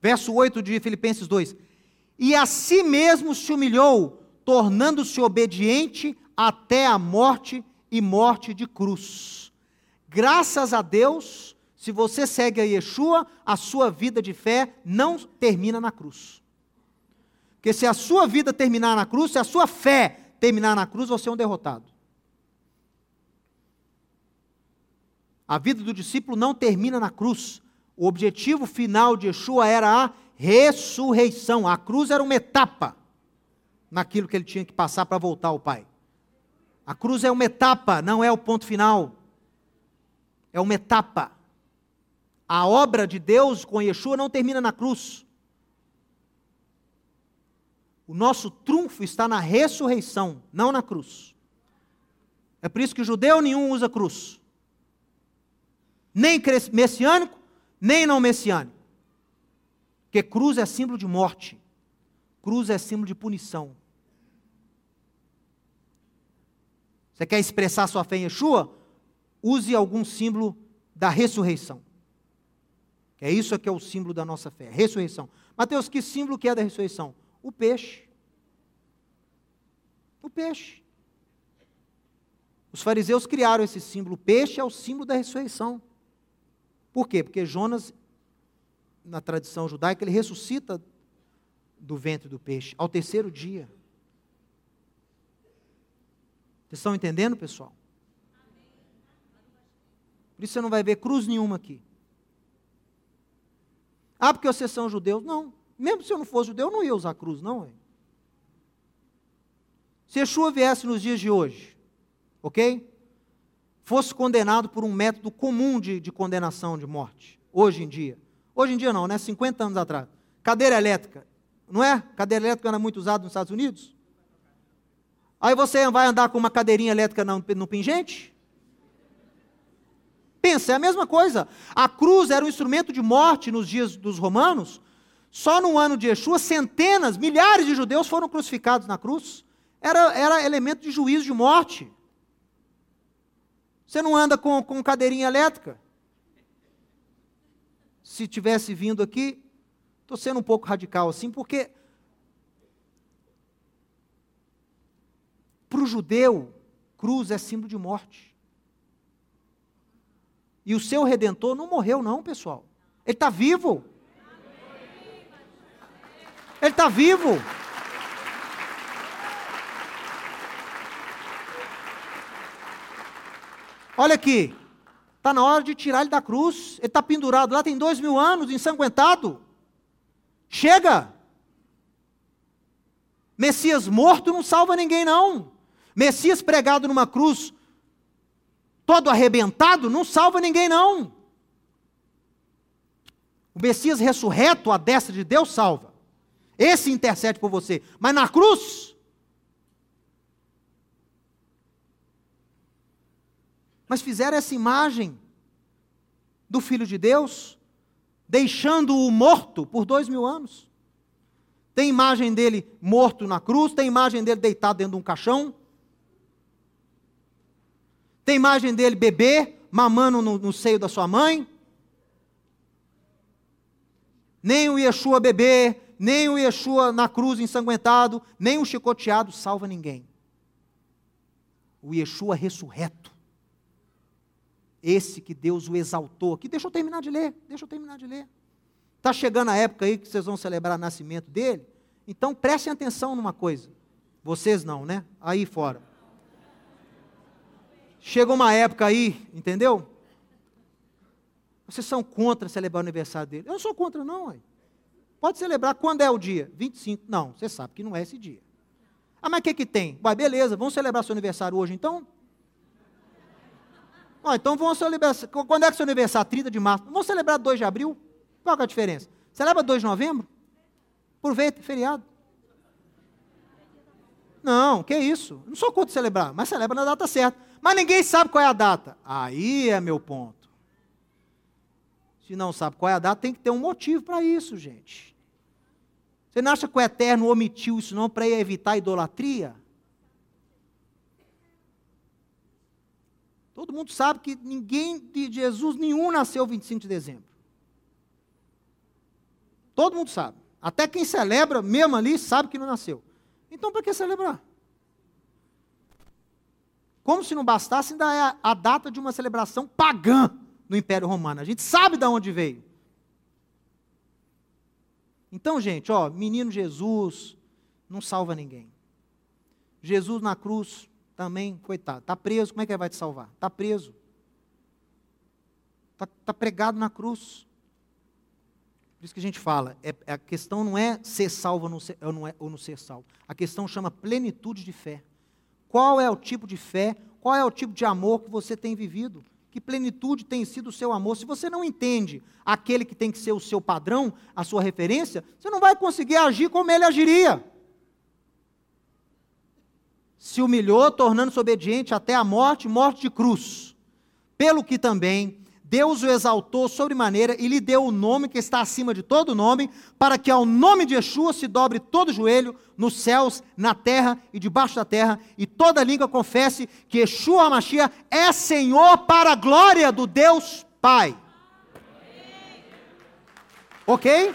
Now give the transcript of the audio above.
Verso 8 de Filipenses 2: E a si mesmo se humilhou, tornando-se obediente até a morte e morte de cruz. Graças a Deus, se você segue a Yeshua, a sua vida de fé não termina na cruz. Porque se a sua vida terminar na cruz, se a sua fé terminar na cruz, você é um derrotado. A vida do discípulo não termina na cruz. O objetivo final de Yeshua era a ressurreição. A cruz era uma etapa naquilo que ele tinha que passar para voltar ao Pai. A cruz é uma etapa, não é o ponto final. É uma etapa. A obra de Deus com Yeshua não termina na cruz. O nosso trunfo está na ressurreição, não na cruz. É por isso que judeu nenhum usa cruz. Nem messiânico, nem não messiânico. Porque cruz é símbolo de morte. Cruz é símbolo de punição. Você quer expressar sua fé em Yeshua? Use algum símbolo da ressurreição. É isso que é o símbolo da nossa fé, ressurreição. Mateus, que símbolo que é da ressurreição? O peixe. O peixe. Os fariseus criaram esse símbolo. O peixe é o símbolo da ressurreição. Por quê? Porque Jonas, na tradição judaica, ele ressuscita do ventre do peixe ao terceiro dia. Vocês estão entendendo, pessoal? Por isso você não vai ver cruz nenhuma aqui. Ah, porque vocês são judeus? Não. Mesmo se eu não fosse judeu, eu não ia usar cruz, não. Hein? Se Yeshua viesse nos dias de hoje, ok? Fosse condenado por um método comum de, de condenação de morte, hoje em dia. Hoje em dia não, né? 50 anos atrás. Cadeira elétrica, não é? Cadeira elétrica era muito usada nos Estados Unidos? Aí você vai andar com uma cadeirinha elétrica no, no pingente? Pensa, é a mesma coisa. A cruz era um instrumento de morte nos dias dos romanos. Só no ano de Yeshua, centenas, milhares de judeus foram crucificados na cruz. Era, era elemento de juízo de morte. Você não anda com, com cadeirinha elétrica? Se tivesse vindo aqui, estou sendo um pouco radical assim, porque Para o judeu, cruz é símbolo de morte. E o seu redentor não morreu, não, pessoal. Ele está vivo. Ele está vivo. Olha aqui. Está na hora de tirar ele da cruz. Ele está pendurado lá, tem dois mil anos, ensanguentado. Chega! Messias morto não salva ninguém, não. Messias pregado numa cruz, todo arrebentado, não salva ninguém, não. O Messias ressurreto, a destra de Deus, salva. Esse intercede por você. Mas na cruz. Mas fizeram essa imagem do Filho de Deus, deixando-o morto por dois mil anos. Tem imagem dele morto na cruz, tem imagem dele deitado dentro de um caixão. Tem imagem dele bebê, mamando no, no seio da sua mãe. Nem o Yeshua bebê, nem o Yeshua na cruz ensanguentado, nem o chicoteado salva ninguém. O Yeshua ressurreto. Esse que Deus o exaltou. Aqui, deixa eu terminar de ler, deixa eu terminar de ler. Está chegando a época aí que vocês vão celebrar o nascimento dele. Então prestem atenção numa coisa. Vocês não, né? Aí fora. Chega uma época aí, entendeu? Vocês são contra celebrar o aniversário dele. Eu não sou contra, não. Ué. Pode celebrar. Quando é o dia? 25. Não, você sabe que não é esse dia. Ah, mas o que, que tem? Vai, beleza, vamos celebrar seu aniversário hoje então? Ah, então vamos celebrar. Quando é que seu aniversário? 30 de março. Vamos celebrar 2 de abril? Qual é a diferença? Celebra 2 de novembro? Aproveita, feriado. Não, que isso? Não sou contra celebrar, mas celebra na data certa. Mas ninguém sabe qual é a data. Aí é meu ponto. Se não sabe qual é a data, tem que ter um motivo para isso, gente. Você não acha que o Eterno omitiu isso não para evitar a idolatria? Todo mundo sabe que ninguém de Jesus nenhum nasceu 25 de dezembro. Todo mundo sabe. Até quem celebra, mesmo ali, sabe que não nasceu. Então, para que celebrar? Como se não bastasse, ainda é a, data de uma celebração pagã no Império Romano. A gente sabe de onde veio. Então, gente, ó, menino Jesus não salva ninguém. Jesus na cruz também, coitado, está preso, como é que ele vai te salvar? Está preso. Está tá pregado na cruz. Por isso que a gente fala, é, a questão não é ser salvo ou não ser, ou não, é, ou não ser salvo. A questão chama plenitude de fé. Qual é o tipo de fé, qual é o tipo de amor que você tem vivido? Que plenitude tem sido o seu amor? Se você não entende aquele que tem que ser o seu padrão, a sua referência, você não vai conseguir agir como ele agiria. Se humilhou, tornando-se obediente até a morte, morte de cruz. Pelo que também Deus o exaltou sobremaneira e lhe deu o nome que está acima de todo nome, para que ao nome de Yeshua se dobre todo joelho, nos céus, na terra e debaixo da terra, e toda língua confesse que Yeshua Mashiach é Senhor para a glória do Deus Pai. Ok?